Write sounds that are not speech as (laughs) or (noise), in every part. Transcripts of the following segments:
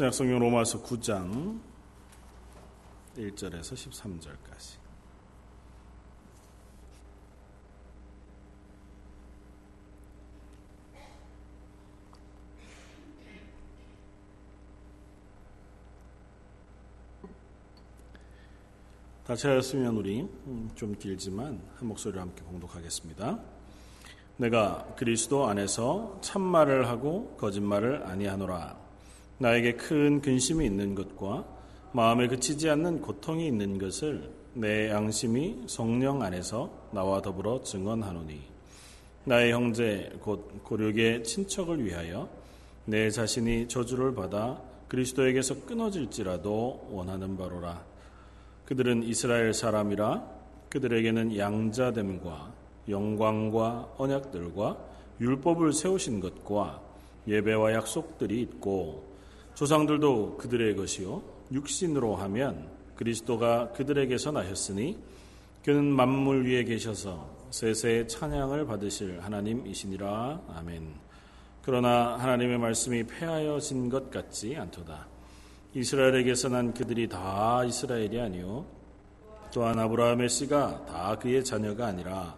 신약성경 로마서 9장 1절에서 13절까지 다 찾았으면 우리 음, 좀 길지만 한 목소리로 함께 공독하겠습니다. 내가 그리스도 안에서 참말을 하고 거짓말을 아니하노라. 나에게 큰 근심이 있는 것과 마음에 그치지 않는 고통이 있는 것을 내 양심이 성령 안에서 나와 더불어 증언하노니 나의 형제 곧 고륙의 친척을 위하여 내 자신이 저주를 받아 그리스도에게서 끊어질지라도 원하는 바로라. 그들은 이스라엘 사람이라 그들에게는 양자됨과 영광과 언약들과 율법을 세우신 것과 예배와 약속들이 있고 조상들도 그들의 것이요 육신으로 하면 그리스도가 그들에게서 나셨으니 그는 만물 위에 계셔서 세세의 찬양을 받으실 하나님이시니라 아멘. 그러나 하나님의 말씀이 폐하여진 것 같지 않도다. 이스라엘에게서 난 그들이 다 이스라엘이 아니요 또한 아브라함의 씨가 다 그의 자녀가 아니라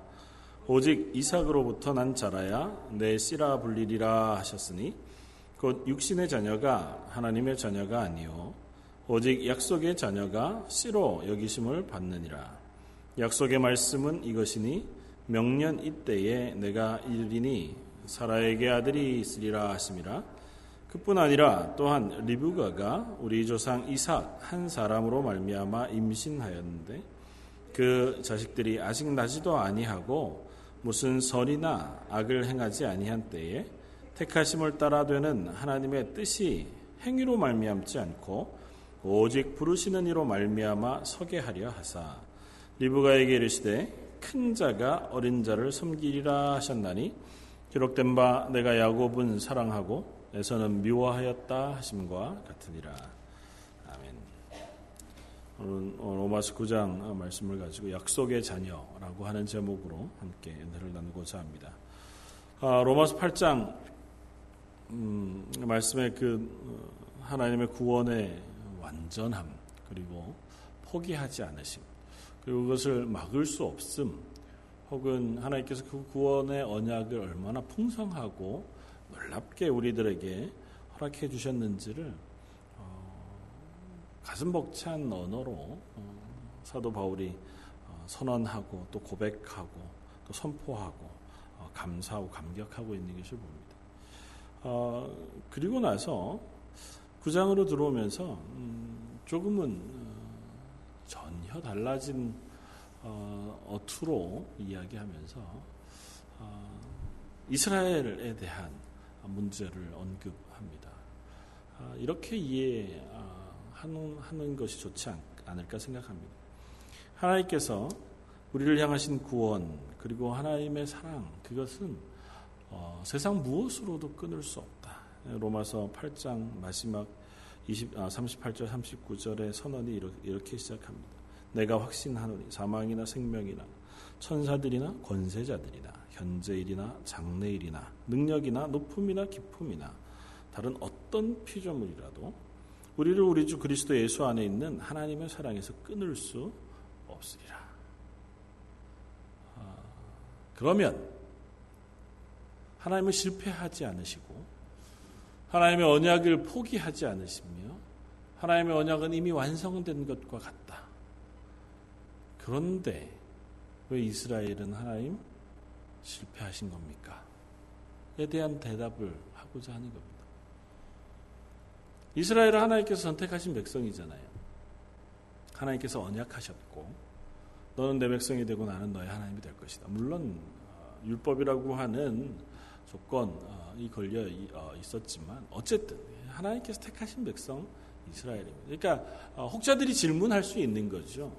오직 이삭으로부터 난 자라야 내 씨라 불리리라 하셨으니 곧 육신의 자녀가 하나님의 자녀가 아니요. 오직 약속의 자녀가 씨로 여기심을 받느니라. 약속의 말씀은 이것이니 명년 이때에 내가 이르리니 사라에게 아들이 있으리라 하심이라. 그뿐 아니라 또한 리브가가 우리 조상 이삭 한 사람으로 말미암아 임신하였는데 그 자식들이 아직 나지도 아니하고 무슨 설이나 악을 행하지 아니한 때에 택하심을 따라 되는 하나님의 뜻이 행위로 말미암지 않고 오직 부르시는 이로 말미암아 서게 하려 하사 리브가에게 이르시되 큰 자가 어린 자를 섬기리라 하셨나니 기록된 바 내가 야곱은 사랑하고 에서는 미워하였다 하심과 같으니라. 아멘. 오늘 로마서 9장 말씀을 가지고 약속의 자녀라고 하는 제목으로 함께 은혜를 나누고자 합니다. 아, 로마서 8장 음, 말씀의 그 어, 하나님의 구원의 완전함 그리고 포기하지 않으심 그리고 그것을 막을 수 없음 혹은 하나님께서 그 구원의 언약을 얼마나 풍성하고 놀랍게 우리들에게 허락해 주셨는지를 어, 가슴 벅찬 언어로 어, 사도 바울이 어, 선언하고 또 고백하고 또 선포하고 어, 감사하고 감격하고 있는 것을 봅니다. 어, 그리고 나서 구장으로 들어오면서 음, 조금은 어, 전혀 달라진 어 투로 이야기하면서 이스라엘에 대한 문제를 언급합니다. 아, 이렇게 이해하는 아, 것이 좋지 않을까 생각합니다. 하나님께서 우리를 향하신 구원 그리고 하나님의 사랑 그것은 어, 세상 무엇으로도 끊을 수 없다. 로마서 8장 마지막 20, 아, 38절 39절의 선언이 이렇게, 이렇게 시작합니다. 내가 확신하노니 사망이나 생명이나 천사들이나 권세자들이나 현재일이나 장래일이나 능력이나 높음이나 기품이나 다른 어떤 피조물이라도 우리를 우리 주 그리스도 예수 안에 있는 하나님의 사랑에서 끊을 수 없으리라. 아, 그러면 하나님은 실패하지 않으시고 하나님의 언약을 포기하지 않으시며 하나님의 언약은 이미 완성된 것과 같다. 그런데 왜 이스라엘은 하나님 실패하신 겁니까? 에 대한 대답을 하고자 하는 겁니다. 이스라엘을 하나님께서 선택하신 백성이잖아요. 하나님께서 언약하셨고 너는 내 백성이 되고 나는 너의 하나님이 될 것이다. 물론 어, 율법이라고 하는 조건이 걸려 어, 있었지만 어쨌든 하나님께서 택하신 백성 이스라엘입니다. 그러니까 어, 혹자들이 질문할 수 있는 거죠.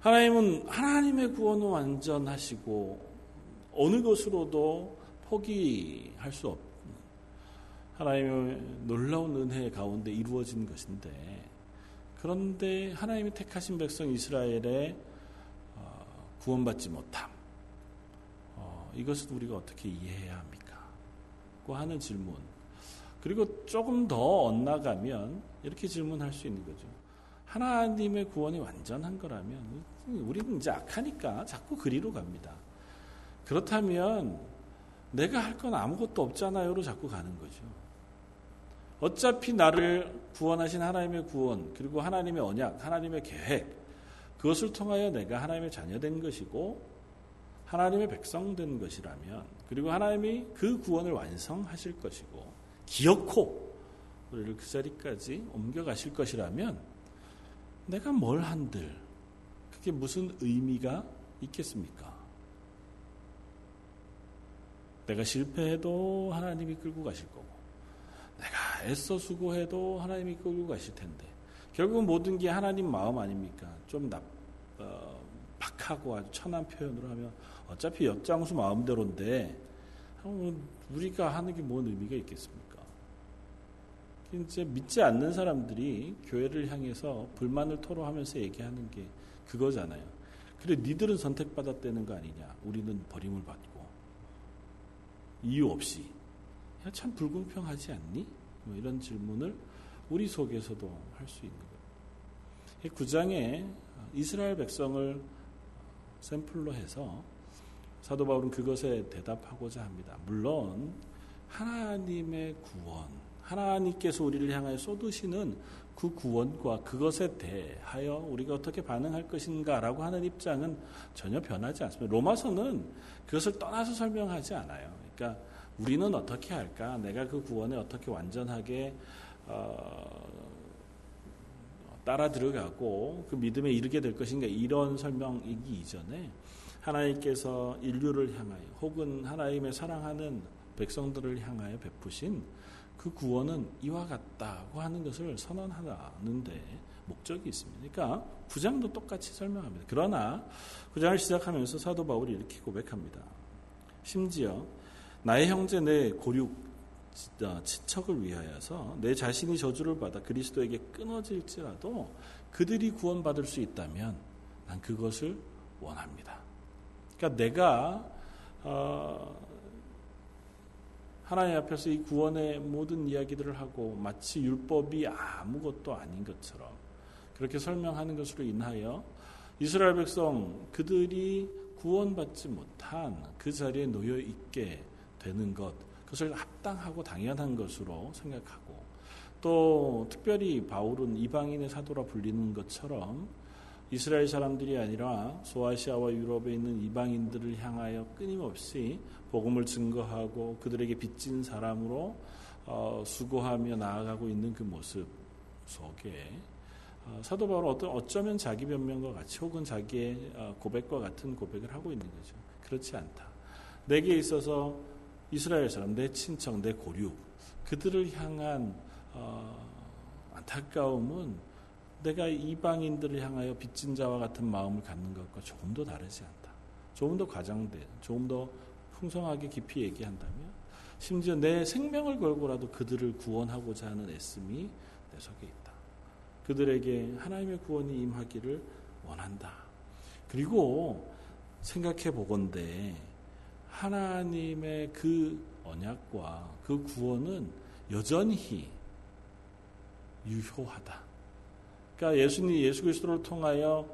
하나님은 하나님의 구원은 완전하시고 어느 것으로도 포기할 수 없는 하나님의 놀라운 은혜 가운데 이루어진 것인데 그런데 하나님이 택하신 백성 이스라엘의 어, 구원받지 못함 어, 이것을 우리가 어떻게 이해해야 합니까? 고 하는 질문 그리고 조금 더 엇나가면 이렇게 질문할 수 있는 거죠. 하나님의 구원이 완전한 거라면 우리는 이제 악하니까 자꾸 그리로 갑니다. 그렇다면 내가 할 건 아무것도 없잖아요로 자꾸 가는 거죠. 어차피 나를 구원하신 하나님의 구원, 그리고 하나님의 언약, 하나님의 계획, 그것을 통하여 내가 하나님의 자녀된 것이고, 하나님의 백성 된 것이라면, 그리고 하나님이 그 구원을 완성하실 것이고, 기어코 우리를 그 자리까지 옮겨가실 것이라면, 내가 뭘 한들, 그게 무슨 의미가 있겠습니까? 내가 실패해도 하나님이 끌고 가실 거고, 내가 애써 수고해도 하나님이 끌고 가실 텐데, 결국은 모든 게 하나님 마음 아닙니까? 좀 납, 어, 박하고 아주 천한 표현으로 하면 어차피 역장수 마음대로인데, 우리가 하는 게 뭔 의미가 있겠습니까? 이제 믿지 않는 사람들이 교회를 향해서 불만을 토로하면서 얘기하는 게 그거잖아요. 그래, 니들은 선택받았다는 거 아니냐? 우리는 버림을 받고. 이유 없이. 야, 참 불공평하지 않니? 뭐 이런 질문을 우리 속에서도 할 수 있는 거예요. 9장에 이스라엘 백성을 샘플로 해서 사도 바울은 그것에 대답하고자 합니다. 물론 하나님의 구원, 하나님께서 우리를 향하여 쏟으시는 그 구원과 그것에 대하여 우리가 어떻게 반응할 것인가라고 하는 입장은 전혀 변하지 않습니다. 로마서는 그것을 떠나서 설명하지 않아요. 그러니까 우리는 어떻게 할까? 내가 그 구원에 어떻게 완전하게 어, 따라 들어가고 그 믿음에 이르게 될 것인가 이런 설명이기 이전에 하나님께서 인류를 향하여 혹은 하나님의 사랑하는 백성들을 향하여 베푸신 그 구원은 이와 같다고 하는 것을 선언하는데 목적이 있습니다. 그러니까 구장도 똑같이 설명합니다. 그러나 구장을 시작하면서 사도 바울이 이렇게 고백합니다. 심지어 나의 형제 내 고륙 지척을 위하여서 내 자신이 저주를 받아 그리스도에게 끊어질지라도 그들이 구원받을 수 있다면 난 그것을 원합니다. 그러니까 내가 어, 하나님 앞에서 이 구원의 모든 이야기들을 하고 마치 율법이 아무것도 아닌 것처럼 그렇게 설명하는 것으로 인하여 이스라엘 백성 그들이 구원받지 못한 그 자리에 놓여 있게 되는 것 그것을 합당하고 당연한 것으로 생각하고 또 특별히 바울은 이방인의 사도라 불리는 것처럼 이스라엘 사람들이 아니라 소아시아와 유럽에 있는 이방인들을 향하여 끊임없이 복음을 증거하고 그들에게 빚진 사람으로 어, 수고하며 나아가고 있는 그 모습 속에 어, 사도 바울은 어떤 어쩌면 자기 변명과 같이 혹은 자기의 어, 고백과 같은 고백을 하고 있는 거죠. 그렇지 않다. 내게 있어서 이스라엘 사람, 내 친척, 내 고륙 그들을 향한 어, 안타까움은 내가 이방인들을 향하여 빚진 자와 같은 마음을 갖는 것과 조금 더 다르지 않다. 조금 더 과장돼, 조금 더 풍성하게 깊이 얘기한다면 심지어 내 생명을 걸고라도 그들을 구원하고자 하는 애씀이 내 속에 있다. 그들에게 하나님의 구원이 임하기를 원한다. 그리고 생각해 보건대 하나님의 그 언약과 그 구원은 여전히 유효하다. 그러니까 예수님 예수 그리스도를 통하여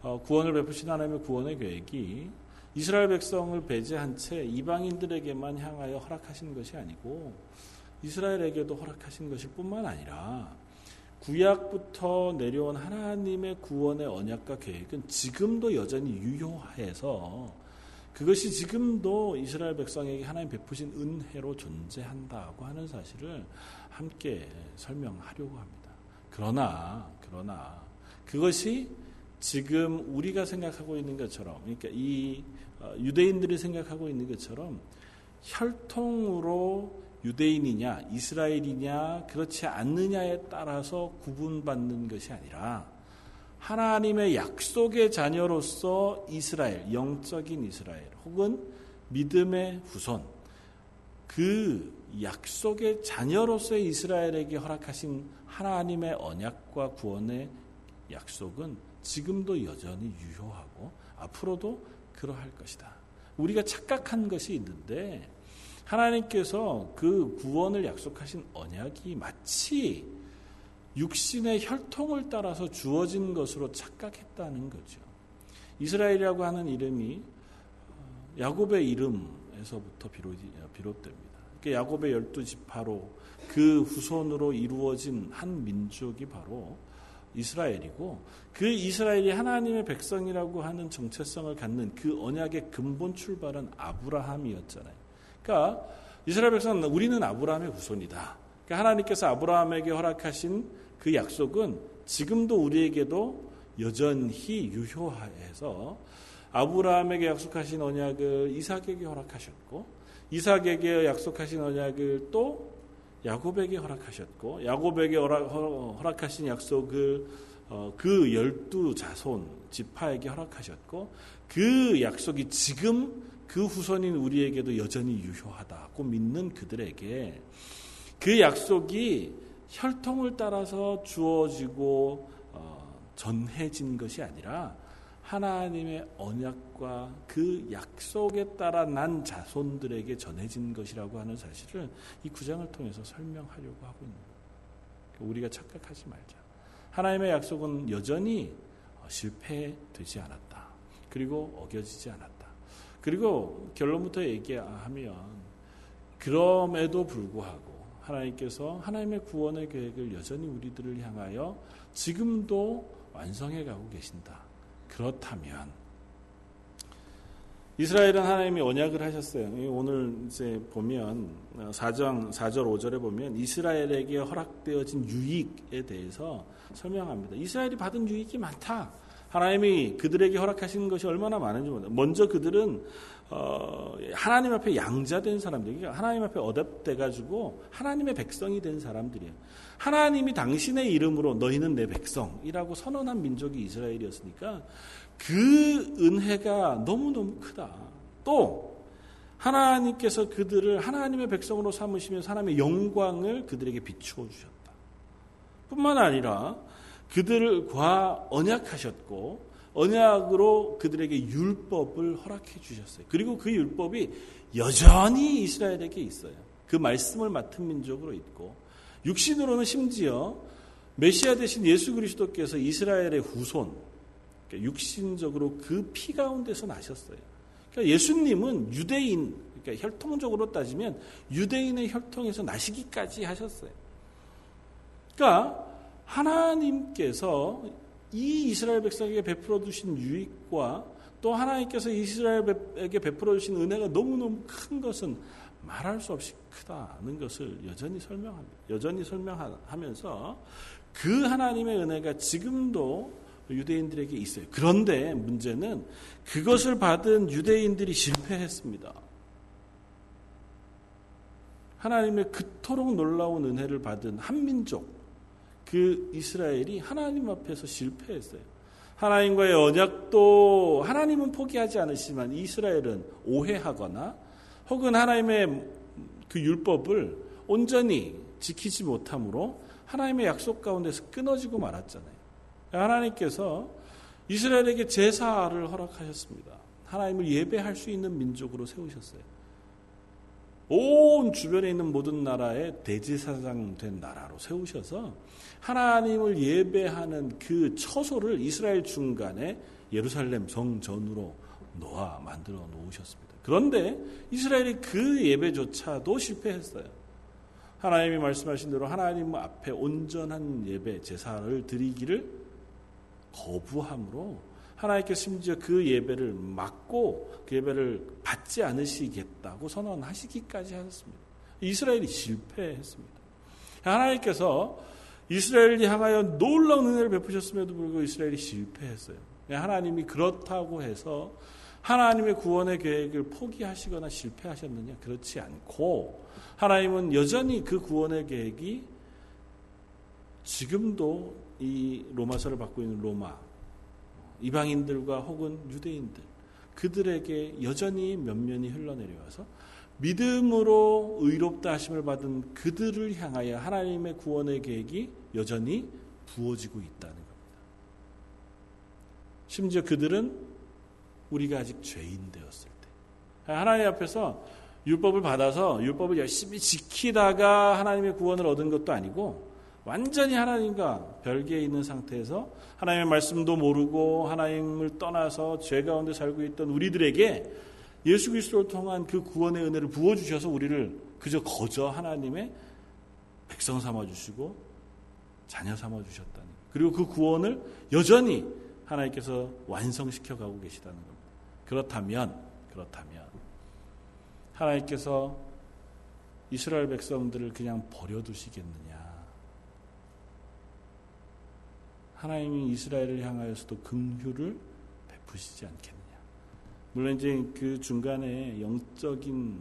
어, 구원을 베푸신 하나님의 구원의 계획이 이스라엘 백성을 배제한 채 이방인들에게만 향하여 허락하신 것이 아니고 이스라엘에게도 허락하신 것일 뿐만 아니라 구약부터 내려온 하나님의 구원의 언약과 계획은 지금도 여전히 유효해서 그것이 지금도 이스라엘 백성에게 하나님 베푸신 은혜로 존재한다고 하는 사실을 함께 설명하려고 합니다. 그러나 그러나 그것이 지금 우리가 생각하고 있는 것처럼 그러니까 이 어, 유대인들이 생각하고 있는 것처럼 혈통으로 유대인이냐 이스라엘이냐 그렇지 않느냐에 따라서 구분받는 것이 아니라 하나님의 약속의 자녀로서 이스라엘 영적인 이스라엘 혹은 믿음의 후손 그 약속의 자녀로서의 이스라엘에게 허락하신 하나님의 언약과 구원의 약속은 지금도 여전히 유효하고 앞으로도 그러할 것이다. 우리가 착각한 것이 있는데 하나님께서 그 구원을 약속하신 언약이 마치 육신의 혈통을 따라서 주어진 것으로 착각했다는 거죠. 이스라엘이라고 하는 이름이 어, 야곱의 이름에서부터 비롯됩니다. 그러니까 야곱의 열두 지파로 그 후손으로 이루어진 한 민족이 바로 이스라엘이고 그 이스라엘이 하나님의 백성이라고 하는 정체성을 갖는 그 언약의 근본 출발은 아브라함이었잖아요. 그러니까 이스라엘 백성은 우리는 아브라함의 후손이다. 그러니까 하나님께서 아브라함에게 허락하신 그 약속은 지금도 우리에게도 여전히 유효해서 아브라함에게 약속하신 언약을 이삭에게 허락하셨고 이삭에게 약속하신 언약을 또 야곱에게 허락하셨고 야곱에게 허락, 하신 약속을 어, 그 열두 자손 지파에게 허락하셨고 그 약속이 지금 그 후손인 우리에게도 여전히 유효하다고 믿는 그들에게 그 약속이 혈통을 따라서 주어지고 어, 전해진 것이 아니라 하나님의 언약과 그 약속에 따라 난 자손들에게 전해진 것이라고 하는 사실을 이 구장을 통해서 설명하려고 하고 있는 거예요. 우리가 착각하지 말자. 하나님의 약속은 여전히 실패되지 않았다. 그리고 어겨지지 않았다. 그리고 결론부터 얘기하면 그럼에도 불구하고 하나님께서 하나님의 구원의 계획을 여전히 우리들을 향하여 지금도 완성해 가고 계신다. 그렇다면 이스라엘은 하나님이 언약을 하셨어요. 오늘 이제 보면 4장 4절 5절에 보면 이스라엘에게 허락되어진 유익에 대해서 설명합니다. 이스라엘이 받은 유익이 많다. 하나님이 그들에게 허락하신 것이 얼마나 많은지 모릅니다. 먼저 그들은 어, 하나님 앞에 양자된 사람들, 그러니까 하나님 앞에 어답돼 가지고 하나님의 백성이 된 사람들이에요. 하나님이 당신의 이름으로 너희는 내 백성이라고 선언한 민족이 이스라엘이었으니까 그 은혜가 너무너무 크다. 또 하나님께서 그들을 하나님의 백성으로 삼으시면서 하나님의 영광을 그들에게 비추어 주셨다. 뿐만 아니라 그들과 언약하셨고 언약으로 그들에게 율법을 허락해 주셨어요. 그리고 그 율법이 여전히 이스라엘에게 있어요. 그 말씀을 맡은 민족으로 있고 육신으로는 심지어 메시아 대신 예수 그리스도께서 이스라엘의 후손, 그러니까 육신적으로 그 피 가운데서 나셨어요. 그러니까 예수님은 유대인, 그러니까 혈통적으로 따지면 유대인의 혈통에서 나시기까지 하셨어요. 그러니까 하나님께서 이 이스라엘 백성에게 베풀어 주신 유익과 또 하나님께서 이스라엘에게 베풀어 주신 은혜가 너무너무 큰 것은 말할 수 없이 크다는 것을 여전히 설명합니다. 여전히 설명하면서 그 하나님의 은혜가 지금도 유대인들에게 있어요. 그런데 문제는 그것을 받은 유대인들이 실패했습니다. 하나님의 그토록 놀라운 은혜를 받은 한민족, 그 이스라엘이 하나님 앞에서 실패했어요. 하나님과의 언약도 하나님은 포기하지 않으시지만 이스라엘은 오해하거나 혹은 하나님의 그 율법을 온전히 지키지 못함으로 하나님의 약속 가운데서 끊어지고 말았잖아요. 하나님께서 이스라엘에게 제사를 허락하셨습니다. 하나님을 예배할 수 있는 민족으로 세우셨어요. 온 주변에 있는 모든 나라의 대제사장 된 나라로 세우셔서 하나님을 예배하는 그 처소를 이스라엘 중간에 예루살렘 성전으로 놓아 만들어 놓으셨습니다. 그런데 이스라엘이 그 예배조차도 실패했어요. 하나님이 말씀하신 대로 하나님 앞에 온전한 예배, 제사를 드리기를 거부함으로 하나님께 심지어 그 예배를 막고 그 예배를 받지 않으시겠다고 선언하시기까지 하셨습니다. 이스라엘이 실패했습니다. 하나님께서 이스라엘을 향하여 놀라운 은혜를 베푸셨음에도 불구하고 이스라엘이 실패했어요. 하나님이 그렇다고 해서 하나님의 구원의 계획을 포기하시거나 실패하셨느냐? 그렇지 않고 하나님은 여전히 그 구원의 계획이 지금도 이 로마서를 받고 있는 로마 이방인들과 혹은 유대인들 그들에게 여전히 면면이 흘러내려와서 믿음으로 의롭다 하심을 받은 그들을 향하여 하나님의 구원의 계획이 여전히 부어지고 있다는 겁니다. 심지어 그들은 우리가 아직 죄인 되었을 때 하나님 앞에서 율법을 받아서 율법을 열심히 지키다가 하나님의 구원을 얻은 것도 아니고 완전히 하나님과 별개에 있는 상태에서 하나님의 말씀도 모르고 하나님을 떠나서 죄 가운데 살고 있던 우리들에게 예수 그리스도를 통한 그 구원의 은혜를 부어 주셔서 우리를 그저 거저 하나님의 백성 삼아 주시고 자녀 삼아 주셨다니. 그리고 그 구원을 여전히 하나님께서 완성시켜 가고 계시다는 겁니다. 그렇다면 그렇다면 하나님께서 이스라엘 백성들을 그냥 버려 두시겠느냐? 하나님이 이스라엘을 향하여서도 긍휼을 베푸시지 않겠느냐? 물론 이제 그 중간에 영적인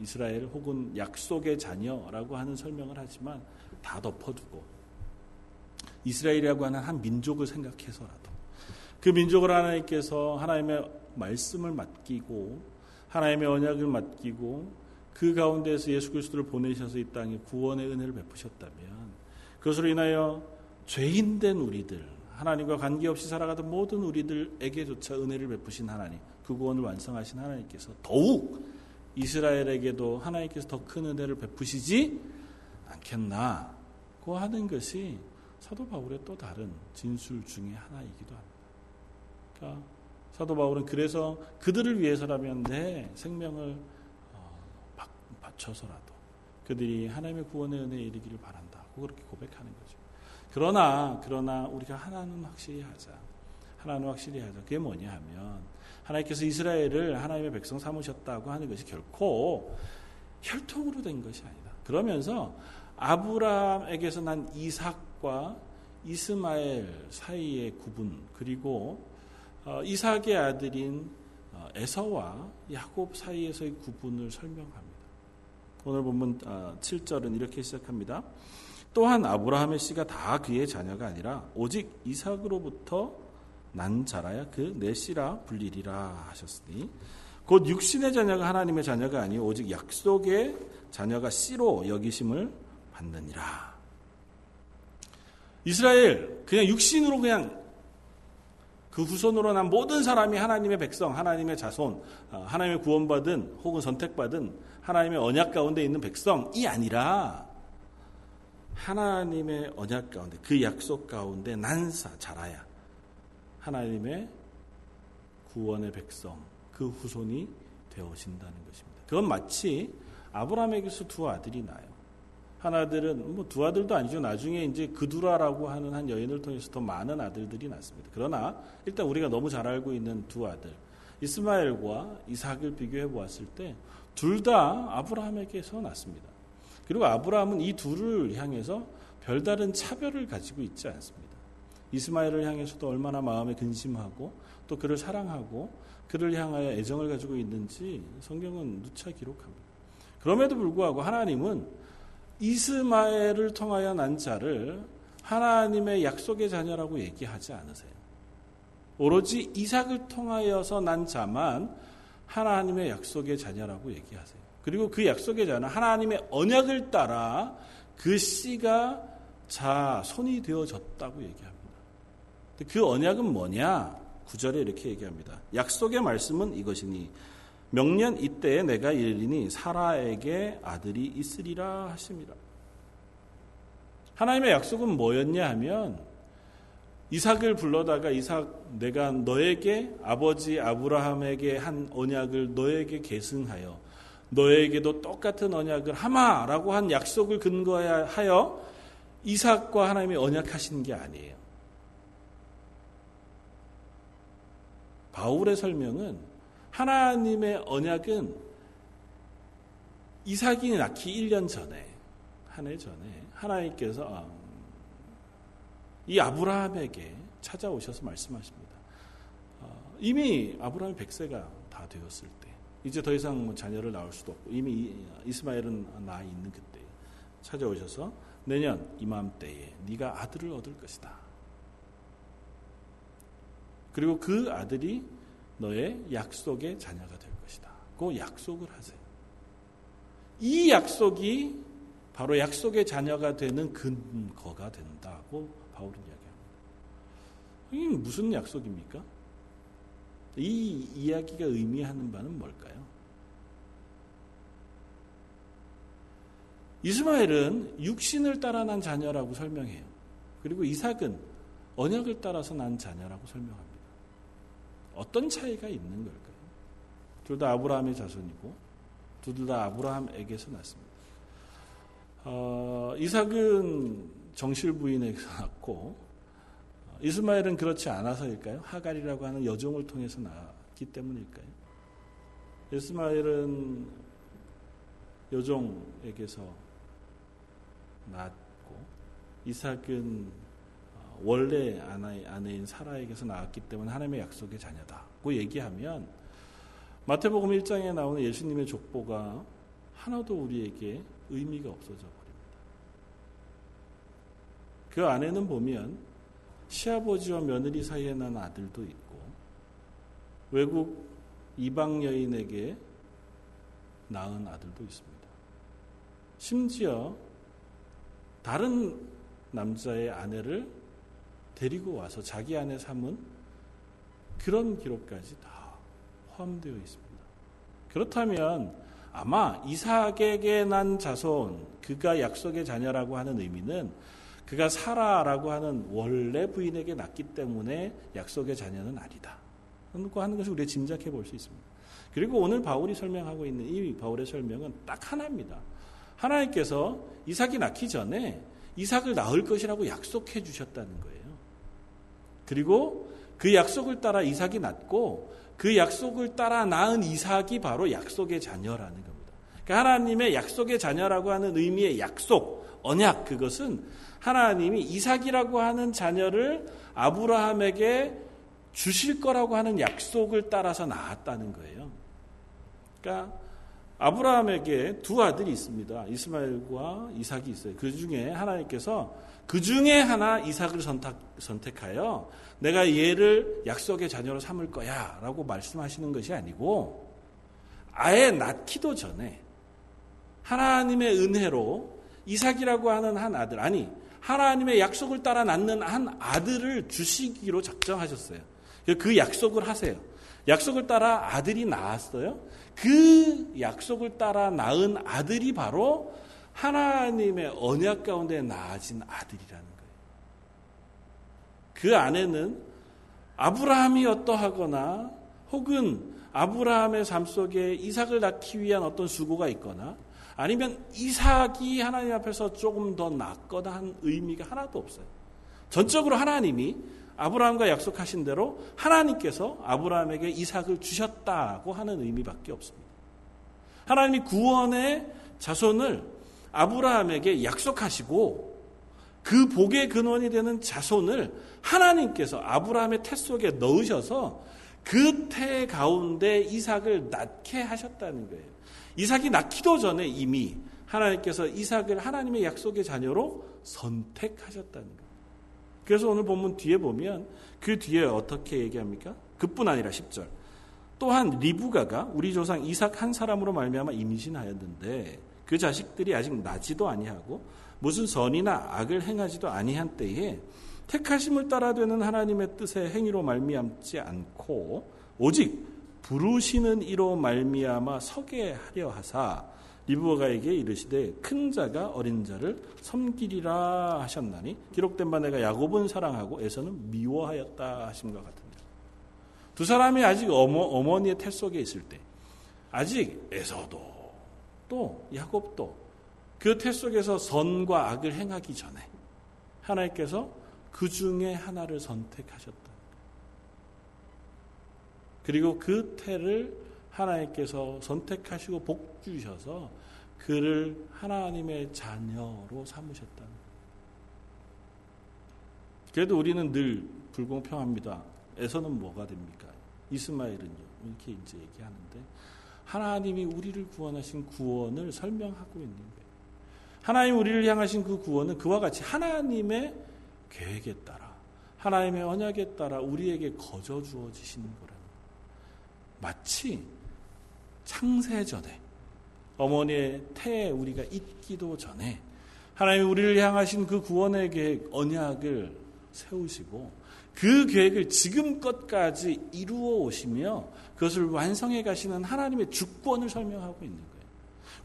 이스라엘 혹은 약속의 자녀라고 하는 설명을 하지만 다 덮어두고 이스라엘이라고 하는 한 민족을 생각해서라도 그 민족을 하나님께서 하나님의 말씀을 맡기고 하나님의 언약을 맡기고 그 가운데에서 예수 그리스도를 보내셔서 이 땅에 구원의 은혜를 베푸셨다면 그것으로 인하여 죄인된 우리들 하나님과 관계없이 살아가던 모든 우리들에게조차 은혜를 베푸신 하나님 그 구원을 완성하신 하나님께서 더욱 이스라엘에게도 하나님께서 더 큰 은혜를 베푸시지 않겠나고 하는 것이 사도 바울의 또 다른 진술 중의 하나이기도 합니다. 그러니까 사도 바울은 그래서 그들을 위해서라면 내 생명을 어, 바쳐서라도 그들이 하나님의 구원의 은혜에 이르기를 바란다고 그렇게 고백하는 거죠. 그러나 그러나 우리가 하나는 확실히 하자. 하나는 확실히 하자. 그게 뭐냐 하면 하나님께서 이스라엘을 하나님의 백성 삼으셨다고 하는 것이 결코 혈통으로 된 것이 아니다. 그러면서 아브라함에게서 난 이삭과 이스마엘 사이의 구분 그리고 어, 이삭의 아들인 어, 에서와 야곱 사이에서의 구분을 설명합니다. 오늘 본문 7절은 어, 이렇게 시작합니다. 또한 아브라함의 씨가 다 그의 자녀가 아니라 오직 이삭으로부터 난 자라야 그 내 씨라 불리리라 하셨으니 곧 육신의 자녀가 하나님의 자녀가 아니 오직 약속의 자녀가 씨로 여기심을 받느니라. 이스라엘 그냥 육신으로 그냥 그 후손으로 난 모든 사람이 하나님의 백성, 하나님의 자손, 어, 하나님의 구원받은 혹은 선택받은 하나님의 언약 가운데 있는 백성이 아니라 하나님의 언약 가운데 그 약속 가운데 난사 자라야 하나님의 구원의 백성 그 후손이 되어진다는 것입니다. 그건 마치 아브라함에게서 두 아들이 나요. 하나들은 뭐 두 아들도 아니죠. 나중에 이제 그두라라고 하는 한 여인을 통해서 더 많은 아들들이 났습니다. 그러나 일단 우리가 너무 잘 알고 있는 두 아들 이스마엘과 이삭을 비교해 보았을 때 둘 다 아브라함에게서 났습니다. 그리고 아브라함은 이 둘을 향해서 별다른 차별을 가지고 있지 않습니다. 이스마엘을 향해서도 얼마나 마음에 근심하고 또 그를 사랑하고 그를 향하여 애정을 가지고 있는지 성경은 누차 기록합니다. 그럼에도 불구하고 하나님은 이스마엘을 통하여 난 자를 하나님의 약속의 자녀라고 얘기하지 않으세요. 오로지 이삭을 통하여서 난 자만 하나님의 약속의 자녀라고 얘기하세요. 그리고 그 약속의 자는 하나님의 언약을 따라 그 씨가 자 손이 되어졌다고 얘기합니다. 그 언약은 뭐냐? 구절에 이렇게 얘기합니다. 약속의 말씀은 이것이니 명년 이때에 내가 이르리니 사라에게 아들이 있으리라 하십니다. 하나님의 약속은 뭐였냐 하면 이삭을 불러다가 이삭 내가 너에게 아버지 아브라함에게 한 언약을 너에게 계승하여 너에게도 똑같은 언약을 하마라고 한 약속을 근거하여 이삭과 하나님이 언약하신 게 아니에요. 바울의 설명은 하나님의 언약은 이삭이 낳기 1년 전에, 한 해 전에 하나님께서 아, 이 아브라함에게 찾아오셔서 말씀하십니다. 어, 이미 아브라함이 100세가 다 되었을 때, 이제 더 이상 뭐 자녀를 낳을 수도 없고, 이미 이스마엘은 나 있는 그때 찾아오셔서 내년 이맘때에 네가 아들을 얻을 것이다. 그리고 그 아들이 너의 약속의 자녀가 될 것이다. 그 약속을 하세요. 이 약속이 바로 약속의 자녀가 되는 근거가 된다고 바울은 이야기합니다. 이게 무슨 약속입니까? 이 이야기가 의미하는 바는 뭘까요? 이스마엘은 육신을 따라 난 자녀라고 설명해요. 그리고 이삭은 언약을 따라서 난 자녀라고 설명합니다. 어떤 차이가 있는 걸까요? 둘 다 아브라함의 자손이고 둘 다 아브라함에게서 났습니다. 어, 이삭은 정실 부인에게서 (laughs) 났고 이스마엘은 그렇지 않아서일까요? 하갈이라고 하는 여종을 통해서 낳았기 때문일까요? 이스마엘은 여종에게서 낳았고 이삭은 원래 아내 인 사라에게서 나왔기 때문에 하나님의 약속의 자녀다고 얘기하면 마태복음 1장에 나오는 예수님의 족보가 하나도 우리에게 의미가 없어져 버립니다. 그 안에는 보면 시아버지와 며느리 사이에 난 아들도 있고 외국 이방 여인에게 낳은 아들도 있습니다. 심지어 다른 남자의 아내를 데리고 와서 자기 안에 삼은 그런 기록까지 다 포함되어 있습니다. 그렇다면 아마 이삭에게 난 자손, 그가 약속의 자녀라고 하는 의미는 그가 사라라고 하는 원래 부인에게 낳기 때문에 약속의 자녀는 아니다. 그 하는 것을 우리가 짐작해 볼 수 있습니다. 그리고 오늘 바울이 설명하고 있는 이 바울의 설명은 딱 하나입니다. 하나님께서 이삭이 낳기 전에 이삭을 낳을 것이라고 약속해 주셨다는 거예요. 그리고 그 약속을 따라 이삭이 낳고 그 약속을 따라 낳은 이삭이 바로 약속의 자녀라는 겁니다. 그러니까 하나님의 약속의 자녀라고 하는 의미의 약속, 언약 그것은 하나님이 이삭이라고 하는 자녀를 아브라함에게 주실 거라고 하는 약속을 따라서 낳았다는 거예요. 그러니까 아브라함에게 두 아들이 있습니다. 이스마엘과 이삭이 있어요. 그 중에 하나님께서 그 중에 하나 이삭을 선택, 하여 내가 얘를 약속의 자녀로 삼을 거야 라고 말씀하시는 것이 아니고 아예 낳기도 전에 하나님의 은혜로 이삭이라고 하는 한 아들, 아니, 하나님의 약속을 따라 낳는 한 아들을 주시기로 작정하셨어요. 그 약속을 하세요. 약속을 따라 아들이 나왔어요. 그 약속을 따라 낳은 아들이 바로 하나님의 언약 가운데 나아진 아들이라는 거예요. 그 안에는 아브라함이 어떠하거나 혹은 아브라함의 삶 속에 이삭을 낳기 위한 어떤 수고가 있거나 아니면 이삭이 하나님 앞에서 조금 더 낫거나 한 의미가 하나도 없어요. 전적으로 하나님이 아브라함과 약속하신 대로 하나님께서 아브라함에게 이삭을 주셨다고 하는 의미밖에 없습니다. 하나님이 구원의 자손을 아브라함에게 약속하시고 그 복의 근원이 되는 자손을 하나님께서 아브라함의 태 속에 넣으셔서 그 태 가운데 이삭을 낳게 하셨다는 거예요. 이삭이 낳기도 전에 이미 하나님께서 이삭을 하나님의 약속의 자녀로 선택하셨다는 거예요. 그래서 오늘 본문 뒤에 보면 그 뒤에 어떻게 얘기합니까? 그뿐 아니라 10절. 또한 리브가가 우리 조상 이삭 한 사람으로 말미암아 임신하였는데 그 자식들이 아직 나지도 아니하고 무슨 선이나 악을 행하지도 아니한 때에 택하심을 따라 되는 하나님의 뜻의 행위로 말미암지 않고 오직 부르시는 이로 말미암아 서게 하려 하사 리브가에게 이르시되 큰 자가 어린 자를 섬기리라 하셨나니 기록된 바 내가 야곱은 사랑하고 에서는 미워하였다 하심과 같은데 두 사람이 아직 어머, 어머니의 태 속에 있을 때 아직 에서도 또 야곱도 그 태 속에서 선과 악을 행하기 전에 하나님께서 그 중에 하나를 선택하셨다. 그리고 그 태를 하나님께서 선택하시고 복 주셔서 그를 하나님의 자녀로 삼으셨다. 그래도 우리는 늘 불공평합니다. 에서는 뭐가 됩니까? 이스마엘은요. 이렇게 이제 얘기하는데 하나님이 우리를 구원하신 구원을 설명하고 있는 거예요. 하나님 우리를 향하신 그 구원은 그와 같이 하나님의 계획에 따라 하나님의 언약에 따라 우리에게 거저 주어지시는 거라는 마치 창세 전에 어머니의 태에 우리가 있기도 전에 하나님 우리를 향하신 그 구원의 계획 언약을 세우시고 그 계획을 지금껏까지 이루어 오시며 그것을 완성해 가시는 하나님의 주권을 설명하고 있는 거예요.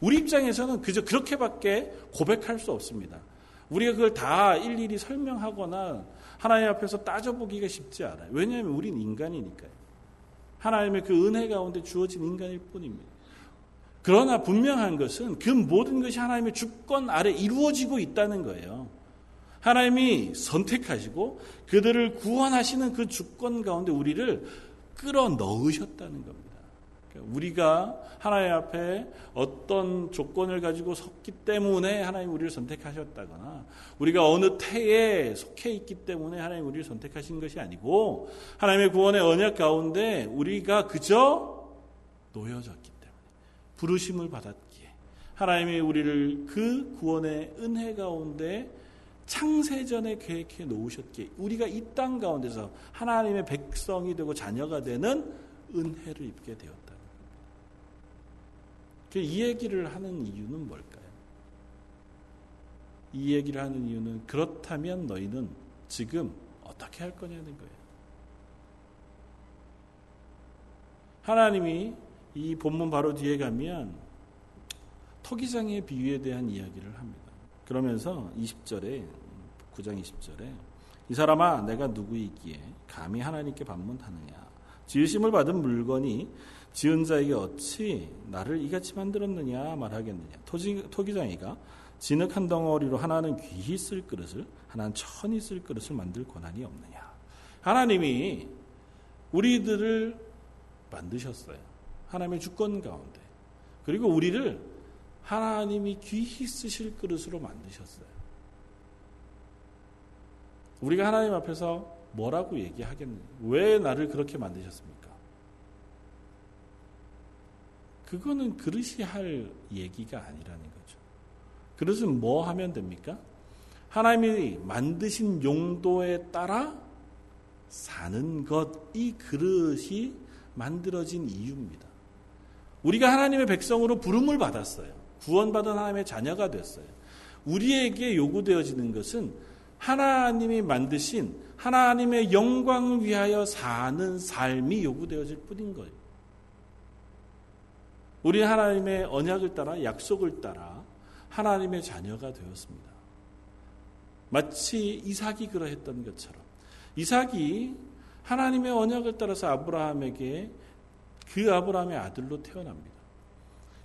우리 입장에서는 그저 그렇게밖에 고백할 수 없습니다. 우리가 그걸 다 일일이 설명하거나 하나님 앞에서 따져보기가 쉽지 않아요. 왜냐하면 우린 인간이니까요. 하나님의 그 은혜 가운데 주어진 인간일 뿐입니다. 그러나 분명한 것은 그 모든 것이 하나님의 주권 아래 이루어지고 있다는 거예요. 하나님이 선택하시고 그들을 구원하시는 그 주권 가운데 우리를 끌어 넣으셨다는 겁니다. 우리가 하나님 앞에 어떤 조건을 가지고 섰기 때문에 하나님 우리를 선택하셨다거나 우리가 어느 태에 속해 있기 때문에 하나님 우리를 선택하신 것이 아니고 하나님의 구원의 언약 가운데 우리가 그저 놓여졌기 때문에 부르심을 받았기에 하나님이 우리를 그 구원의 은혜 가운데 창세전에 계획해 놓으셨기에 우리가 이 땅 가운데서 하나님의 백성이 되고 자녀가 되는 은혜를 입게 되었다. 이 얘기를 하는 이유는 뭘까요? 이 얘기를 하는 이유는 그렇다면 너희는 지금 어떻게 할 거냐는 거예요. 하나님이 이 본문 바로 뒤에 가면 토기장의 비유에 대한 이야기를 합니다. 그러면서 20절에 9장 20절에 이 사람아 내가 누구이기에 감히 하나님께 반문하느냐 지으심을 받은 물건이 지은 자에게 어찌 나를 이같이 만들었느냐 말하겠느냐. 토지, 토기장이가 진흙 한 덩어리로 하나는 귀히 쓸 그릇을 하나는 천히 쓸 그릇을 만들 권한이 없느냐. 하나님이 우리들을 만드셨어요. 하나님의 주권 가운데. 그리고 우리를 하나님이 귀히 쓰실 그릇으로 만드셨어요. 우리가 하나님 앞에서 뭐라고 얘기하겠느냐. 왜 나를 그렇게 만드셨습니까 그거는 그릇이 할 얘기가 아니라는 거죠. 그릇은 뭐 하면 됩니까? 하나님이 만드신 용도에 따라 사는 것, 이 그릇이 만들어진 이유입니다. 우리가 하나님의 백성으로 부름을 받았어요. 구원받은 하나님의 자녀가 됐어요. 우리에게 요구되어지는 것은 하나님이 만드신 하나님의 영광을 위하여 사는 삶이 요구되어질 뿐인 거예요. 우리 하나님의 언약을 따라 약속을 따라 하나님의 자녀가 되었습니다. 마치 이삭이 그러했던 것처럼 이삭이 하나님의 언약을 따라서 아브라함에게 그 아브라함의 아들로 태어납니다.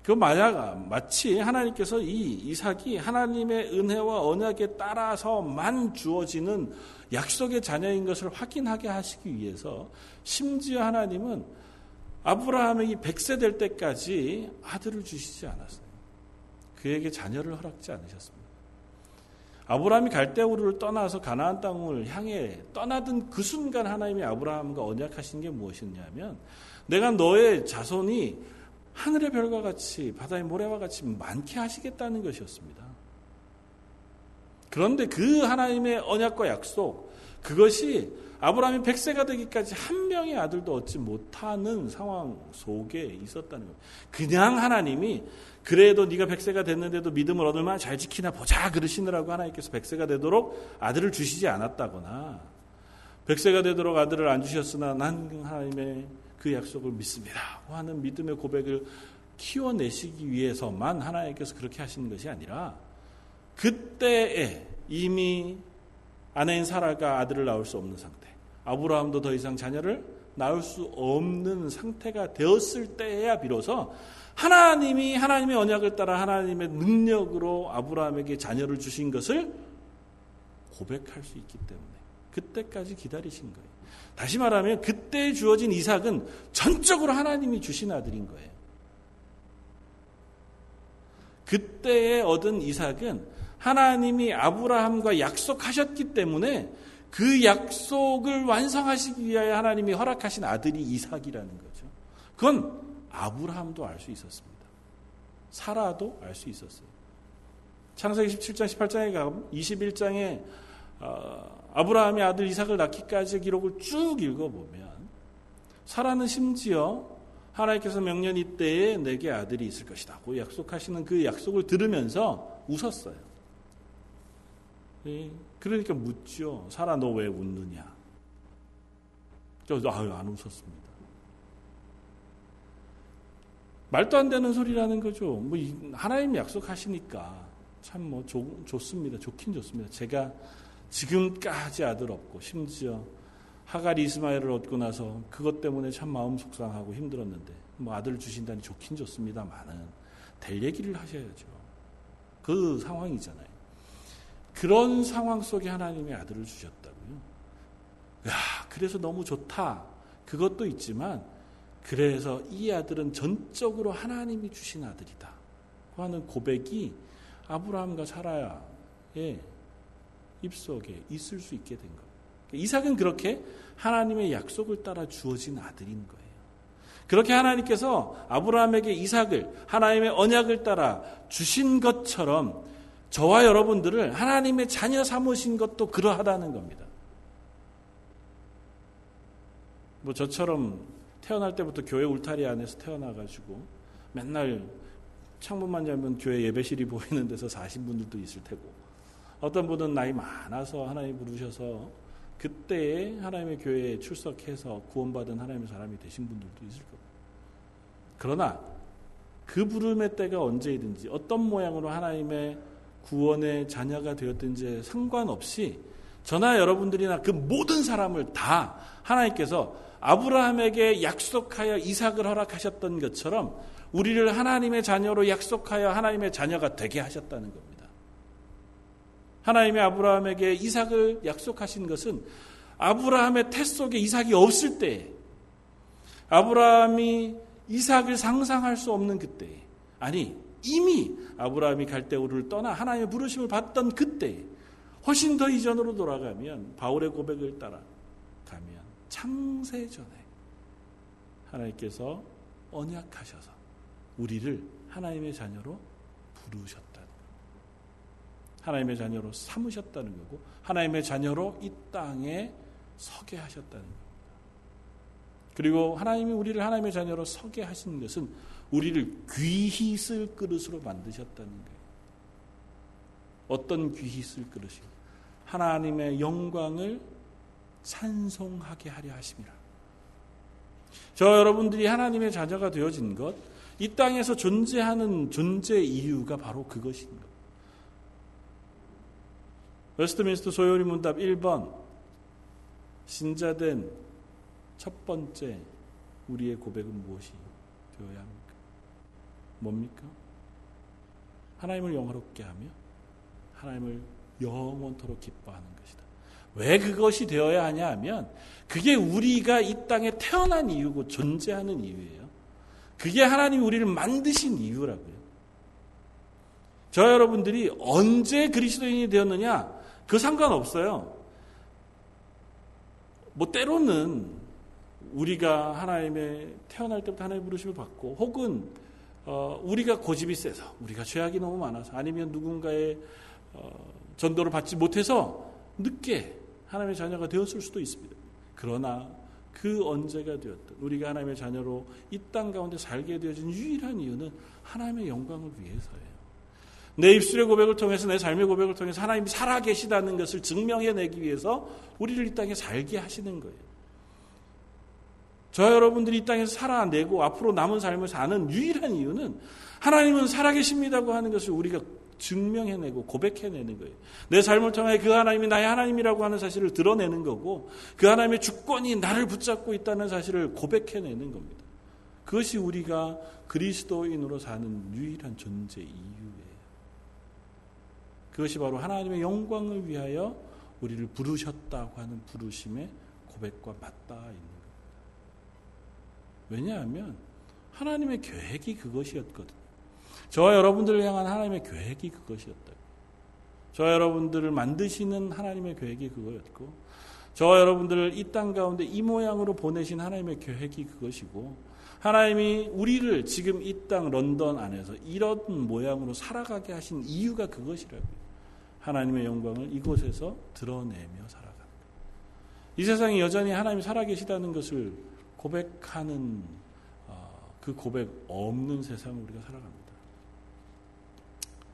그 만약 마치 하나님께서 이 이삭이 하나님의 은혜와 언약에 따라서만 주어지는 약속의 자녀인 것을 확인하게 하시기 위해서 심지어 하나님은 아브라함이 100세 될 때까지 아들을 주시지 않았어요. 그에게 자녀를 허락지 않으셨습니다. 아브라함이 갈대우르를 떠나서 가나안 땅을 향해 떠나던 그 순간 하나님이 아브라함과 언약하신 게 무엇이었냐면 내가 너의 자손이 하늘의 별과 같이 바다의 모래와 같이 많게 하시겠다는 것이었습니다. 그런데 그 하나님의 언약과 약속 그것이 아브라함이 100세가 되기까지 한 명의 아들도 얻지 못하는 상황 속에 있었다는 거예요. 그냥 하나님이 그래도 네가 100세가 됐는데도 믿음을 얻을 만한 잘 지키나 보자 그러시느라고 하나님께서 100세가 되도록 아들을 주시지 않았다거나 100세가 되도록 아들을 안 주셨으나 난 하나님의 그 약속을 믿습니다 하는 믿음의 고백을 키워내시기 위해서만 하나님께서 그렇게 하시는 것이 아니라 그때에 이미 아내인 사라가 아들을 낳을 수 없는 상태. 아브라함도 더 이상 자녀를 낳을 수 없는 상태가 되었을 때야 비로소 하나님이 하나님의 언약을 따라 하나님의 능력으로 아브라함에게 자녀를 주신 것을 고백할 수 있기 때문에 그때까지 기다리신 거예요. 다시 말하면 그때 주어진 이삭은 전적으로 하나님이 주신 아들인 거예요. 그때에 얻은 이삭은 하나님이 아브라함과 약속하셨기 때문에 그 약속을 완성하시기 위하여 하나님이 허락하신 아들이 이삭이라는 거죠. 그건 아브라함도 알 수 있었습니다. 사라도 알 수 있었어요. 창세기 17장, 18장에 가면 21장에 어, 아브라함의 아들 이삭을 낳기까지의 기록을 쭉 읽어보면 사라는 심지어 하나님께서 명년 이때에 내게 아들이 있을 것이다고 약속하시는 그 약속을 들으면서 웃었어요. 예, 그러니까 묻죠. 사라 너 왜 웃느냐? 그래서 아유 안 웃었습니다. 말도 안 되는 소리라는 거죠. 뭐 하나님 약속하시니까 참 뭐 좋습니다. 좋긴 좋습니다. 제가 지금까지 아들 없고 심지어 하갈 이스마엘을 얻고 나서 그것 때문에 참 마음 속상하고 힘들었는데 뭐 아들 주신다니 좋긴 좋습니다만은 될 얘기를 하셔야죠. 그 상황이잖아요. 그런 상황 속에 하나님의 아들을 주셨다고요. 야, 그래서 너무 좋다. 그것도 있지만 그래서 이 아들은 전적으로 하나님이 주신 아들이다. 하는 고백이 아브라함과 사라의 입속에 있을 수 있게 된 것. 이삭은 그렇게 하나님의 약속을 따라 주어진 아들인 거예요. 그렇게 하나님께서 아브라함에게 이삭을 하나님의 언약을 따라 주신 것처럼 저와 여러분들을 하나님의 자녀 삼으신 것도 그러하다는 겁니다. 뭐 저처럼 태어날 때부터 교회 울타리 안에서 태어나가지고 맨날 창문만 열면 교회 예배실이 보이는 데서 사신 분들도 있을 테고 어떤 분은 나이 많아서 하나님 부르셔서 그때에 하나님의 교회에 출석해서 구원받은 하나님의 사람이 되신 분들도 있을 거고 그러나 그 부름의 때가 언제이든지 어떤 모양으로 하나님의 구원의 자녀가 되었든지 상관없이 저나 여러분들이나 그 모든 사람을 다 하나님께서 아브라함에게 약속하여 이삭을 허락하셨던 것처럼 우리를 하나님의 자녀로 약속하여 하나님의 자녀가 되게 하셨다는 겁니다. 하나님의 아브라함에게 이삭을 약속하신 것은 아브라함의 태 속에 이삭이 없을 때 아브라함이 이삭을 상상할 수 없는 그때 아니 이미 아브라함이 갈대우를 떠나 하나님의 부르심을 받던 그때 훨씬 더 이전으로 돌아가면 바울의 고백을 따라 가면 창세 전에 하나님께서 언약하셔서 우리를 하나님의 자녀로 부르셨다는 것. 하나님의 자녀로 삼으셨다는 거고 하나님의 자녀로 이 땅에 서게 하셨다는 겁니다. 그리고 하나님이 우리를 하나님의 자녀로 서게 하신 것은 우리를 귀히 쓸 그릇으로 만드셨다는 거예요. 어떤 귀히 쓸 그릇이요? 하나님의 영광을 찬송하게 하려 하심이라. 저 여러분들이 하나님의 자녀가 되어진 것, 이 땅에서 존재하는 존재 이유가 바로 그것인 것. 웨스트민스터 소요리 문답 1번 신자된 첫 번째 우리의 고백은 무엇이 되어야 합니까? 뭡니까? 하나님을 영화롭게 하며 하나님을 영원토록 기뻐하는 것이다. 왜 그것이 되어야 하냐 하면 그게 우리가 이 땅에 태어난 이유고 존재하는 이유예요. 그게 하나님이 우리를 만드신 이유라고요. 저 여러분들이 언제 그리스도인이 되었느냐? 그 상관없어요. 뭐 때로는 우리가 하나님의 태어날 때부터 하나님의 부르심을 받고 혹은 어, 우리가 고집이 세서 우리가 죄악이 너무 많아서 아니면 누군가의 어, 전도를 받지 못해서 늦게 하나님의 자녀가 되었을 수도 있습니다. 그러나 그 언제가 되었든 우리가 하나님의 자녀로 이 땅 가운데 살게 되어진 유일한 이유는 하나님의 영광을 위해서예요. 내 입술의 고백을 통해서 내 삶의 고백을 통해서 하나님이 살아 계시다는 것을 증명해내기 위해서 우리를 이 땅에 살게 하시는 거예요. 저 여러분들이 이 땅에서 살아내고 앞으로 남은 삶을 사는 유일한 이유는 하나님은 살아계십니다고 하는 것을 우리가 증명해내고 고백해내는 거예요. 내 삶을 통해 그 하나님이 나의 하나님이라고 하는 사실을 드러내는 거고 그 하나님의 주권이 나를 붙잡고 있다는 사실을 고백해내는 겁니다. 그것이 우리가 그리스도인으로 사는 유일한 존재 이유예요. 그것이 바로 하나님의 영광을 위하여 우리를 부르셨다고 하는 부르심의 고백과 맞닿아 있는. 왜냐하면 하나님의 계획이 그것이었거든요. 저와 여러분들을 향한 하나님의 계획이 그것이었다. 저와 여러분들을 만드시는 하나님의 계획이 그거였고, 저와 여러분들을 이 땅 가운데 이 모양으로 보내신 하나님의 계획이 그것이고, 하나님이 우리를 지금 이 땅 런던 안에서 이런 모양으로 살아가게 하신 이유가 그것이라고요. 하나님의 영광을 이곳에서 드러내며 살아가는 것. 이 세상에 여전히 하나님이 살아계시다는 것을 고백하는 어, 그 고백 없는 세상을 우리가 살아갑니다.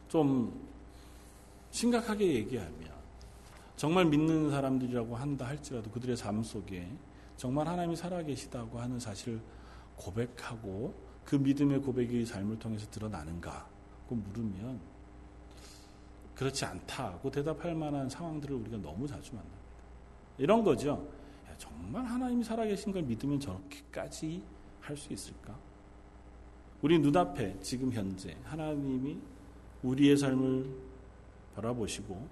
좀 심각하게 얘기하면 정말 믿는 사람들이라고 한다 할지라도 그들의 삶 속에 정말 하나님이 살아계시다고 하는 사실을 고백하고 그 믿음의 고백이 삶을 통해서 드러나는가? 고 물으면 그렇지 않다고 대답할 만한 상황들을 우리가 너무 자주 만납니다. 이런 거죠. 야, 정말 하나님이 살아계신 걸 믿으면 저렇게까지 할 수 있을까? 우리 눈앞에 지금 현재 하나님이 우리의 삶을 바라보시고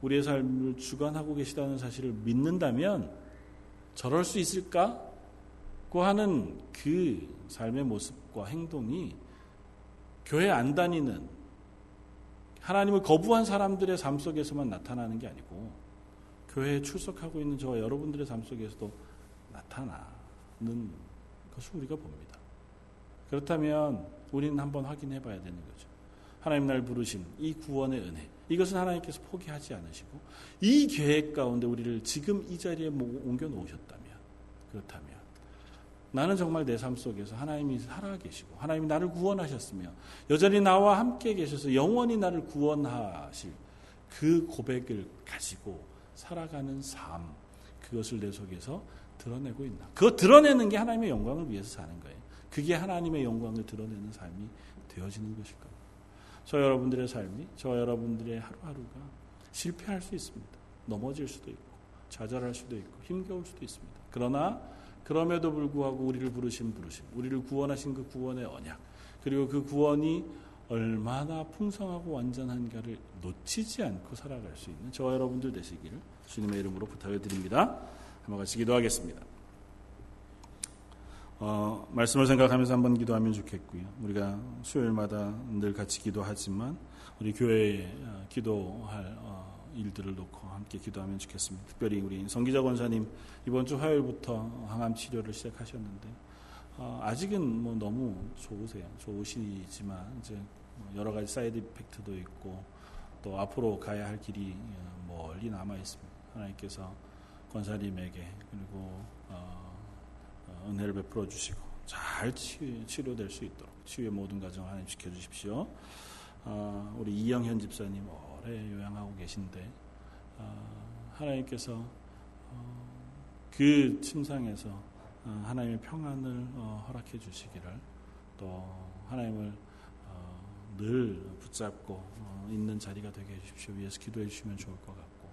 우리의 삶을 주관하고 계시다는 사실을 믿는다면 저럴 수 있을까? 고 하는 그 삶의 모습과 행동이 교회 안 다니는 하나님을 거부한 사람들의 삶 속에서만 나타나는 게 아니고 교회에 출석하고 있는 저와 여러분들의 삶 속에서도 나타나는 것을 우리가 봅니다. 그렇다면 우리는 한번 확인해 봐야 되는 거죠. 하나님 날 부르신 이 구원의 은혜. 이것은 하나님께서 포기하지 않으시고 이 계획 가운데 우리를 지금 이 자리에 옮겨 놓으셨다면 그렇다면 나는 정말 내 삶 속에서 하나님이 살아 계시고 하나님이 나를 구원하셨으며 여전히 나와 함께 계셔서 영원히 나를 구원하실 그 고백을 가지고 살아가는 삶 그것을 내 속에서 드러내고 있나? 그거 드러내는 게 하나님의 영광을 위해서 사는 거예요. 그게 하나님의 영광을 드러내는 삶이 되어지는 것일 겁니다. 저 여러분들의 삶이 저 여러분들의 하루하루가 실패할 수 있습니다. 넘어질 수도 있고 좌절할 수도 있고 힘겨울 수도 있습니다. 그러나 그럼에도 불구하고 우리를 부르신 부르심, 우리를 구원하신 그 구원의 언약, 그리고 그 구원이 얼마나 풍성하고 완전한가를 놓치지 않고 살아갈 수 있는 저와 여러분들 되시기를 주님의 이름으로 부탁을 드립니다. 한번 같이 기도하겠습니다. 어, 말씀을 생각하면서 한번 기도하면 좋겠고요. 우리가 수요일마다 늘 같이 기도하지만 우리 교회에 어, 기도할 어, 일들을 놓고 함께 기도하면 좋겠습니다. 특별히 우리 성기자 권사님 이번 주 화요일부터 항암 치료를 시작하셨는데 어, 아직은 뭐 너무 좋으세요. 좋으시지만 이제 뭐 여러 가지 side effect도 있고 또 앞으로 가야 할 길이 어, 멀리 남아 있습니다. 하나님께서 권사님에게 그리고 어, 어 은혜를 베풀어 주시고 잘 치료, 될 수 있도록 치유의 모든 과정 하나님 지켜 주십시오. 어, 우리 이영현 집사님 오래 요양하고 계신데 어, 하나님께서 어, 그 침상에서 어, 하나님의 평안을 어, 허락해 주시기를 또 하나님을 어, 늘 붙잡고 있는 자리가 되게 해주십시오. 위해서 기도해 주시면 좋을 것 같고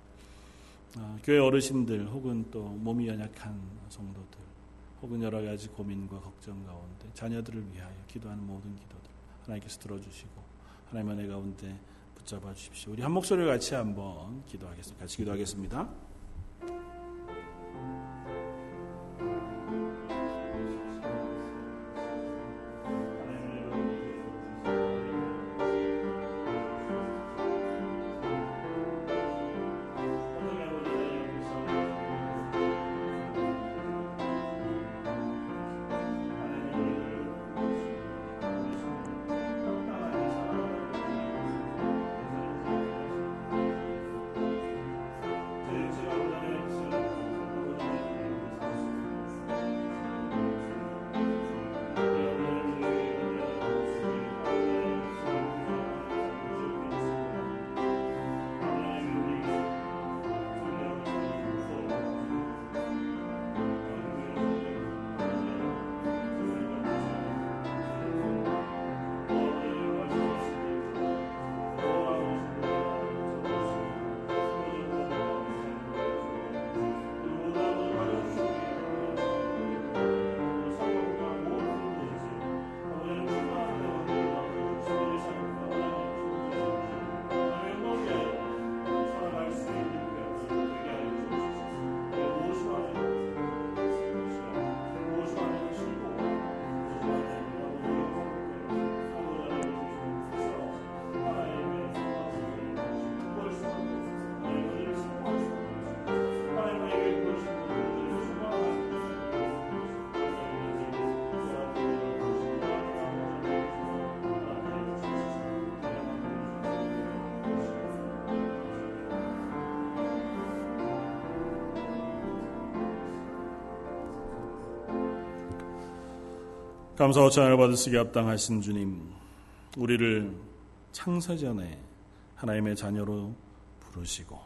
교회 어르신들 혹은 또 몸이 연약한 성도들 혹은 여러 가지 고민과 걱정 가운데 자녀들을 위하여 기도하는 모든 기도들 하나님께서 들어주시고 하나님의 은혜 가운데 붙잡아 주십시오. 우리 한 목소리를 같이 한번 기도하겠습니다. 같이 기도하겠습니다. 감사와 찬양을 받으시기 합당하신 주님, 우리를 창세 전에 하나님의 자녀로 부르시고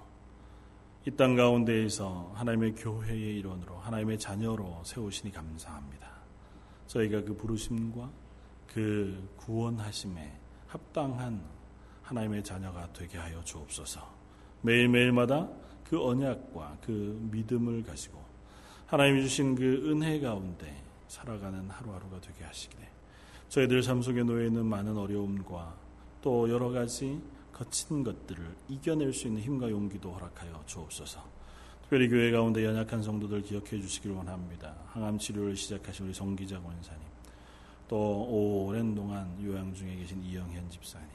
이 땅 가운데에서 하나님의 교회의 일원으로 하나님의 자녀로 세우시니 감사합니다. 저희가 그 부르심과 그 구원하심에 합당한 하나님의 자녀가 되게 하여 주옵소서. 매일매일마다 그 언약과 그 믿음을 가지고 하나님이 주신 그 은혜 가운데 살아가는 하루하루가 되게 하시기를 저희들 삶 속에 놓여 있는 많은 어려움과 또 여러 가지 거친 것들을 이겨낼 수 있는 힘과 용기도 허락하여 주옵소서. 특별히 교회 가운데 연약한 성도들 기억해 주시길 원합니다. 항암 치료를 시작하신 우리 성기자 권사님, 또 오랜 동안 요양 중에 계신 이영현 집사님,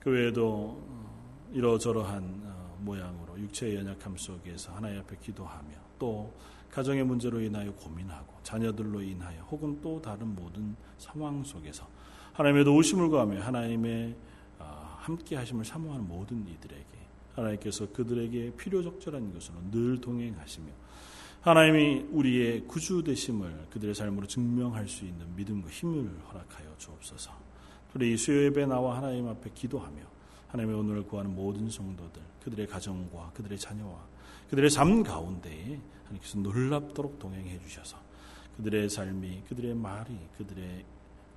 그 외에도 어, 이러저러한 어, 모양으로 육체의 연약함 속에서 하나님 앞에 기도하며 또 가정의 문제로 인하여 고민하고 자녀들로 인하여 혹은 또 다른 모든 상황 속에서 하나님의 도우심을 구하며 하나님의 아, 함께 하심을 사모하는 모든 이들에게 하나님께서 그들에게 필요 적절한 것으로 늘 동행하시며 하나님이 우리의 구주 되심을 그들의 삶으로 증명할 수 있는 믿음과 힘을 허락하여 주옵소서. 우리 수요 예배 나와 하나님 앞에 기도하며 하나님의 오늘을 구하는 모든 성도들 그들의 가정과 그들의 자녀와 그들의 삶 가운데에 하나님께서 놀랍도록 동행해 주셔서 그들의 삶이 그들의 말이 그들의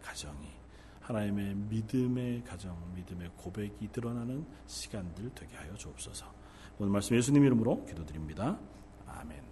가정이 하나님의 믿음의 가정, 믿음의 고백이 드러나는 시간들 되게 하여 주옵소서. 오늘 말씀 예수님 이름으로 기도드립니다. 아멘.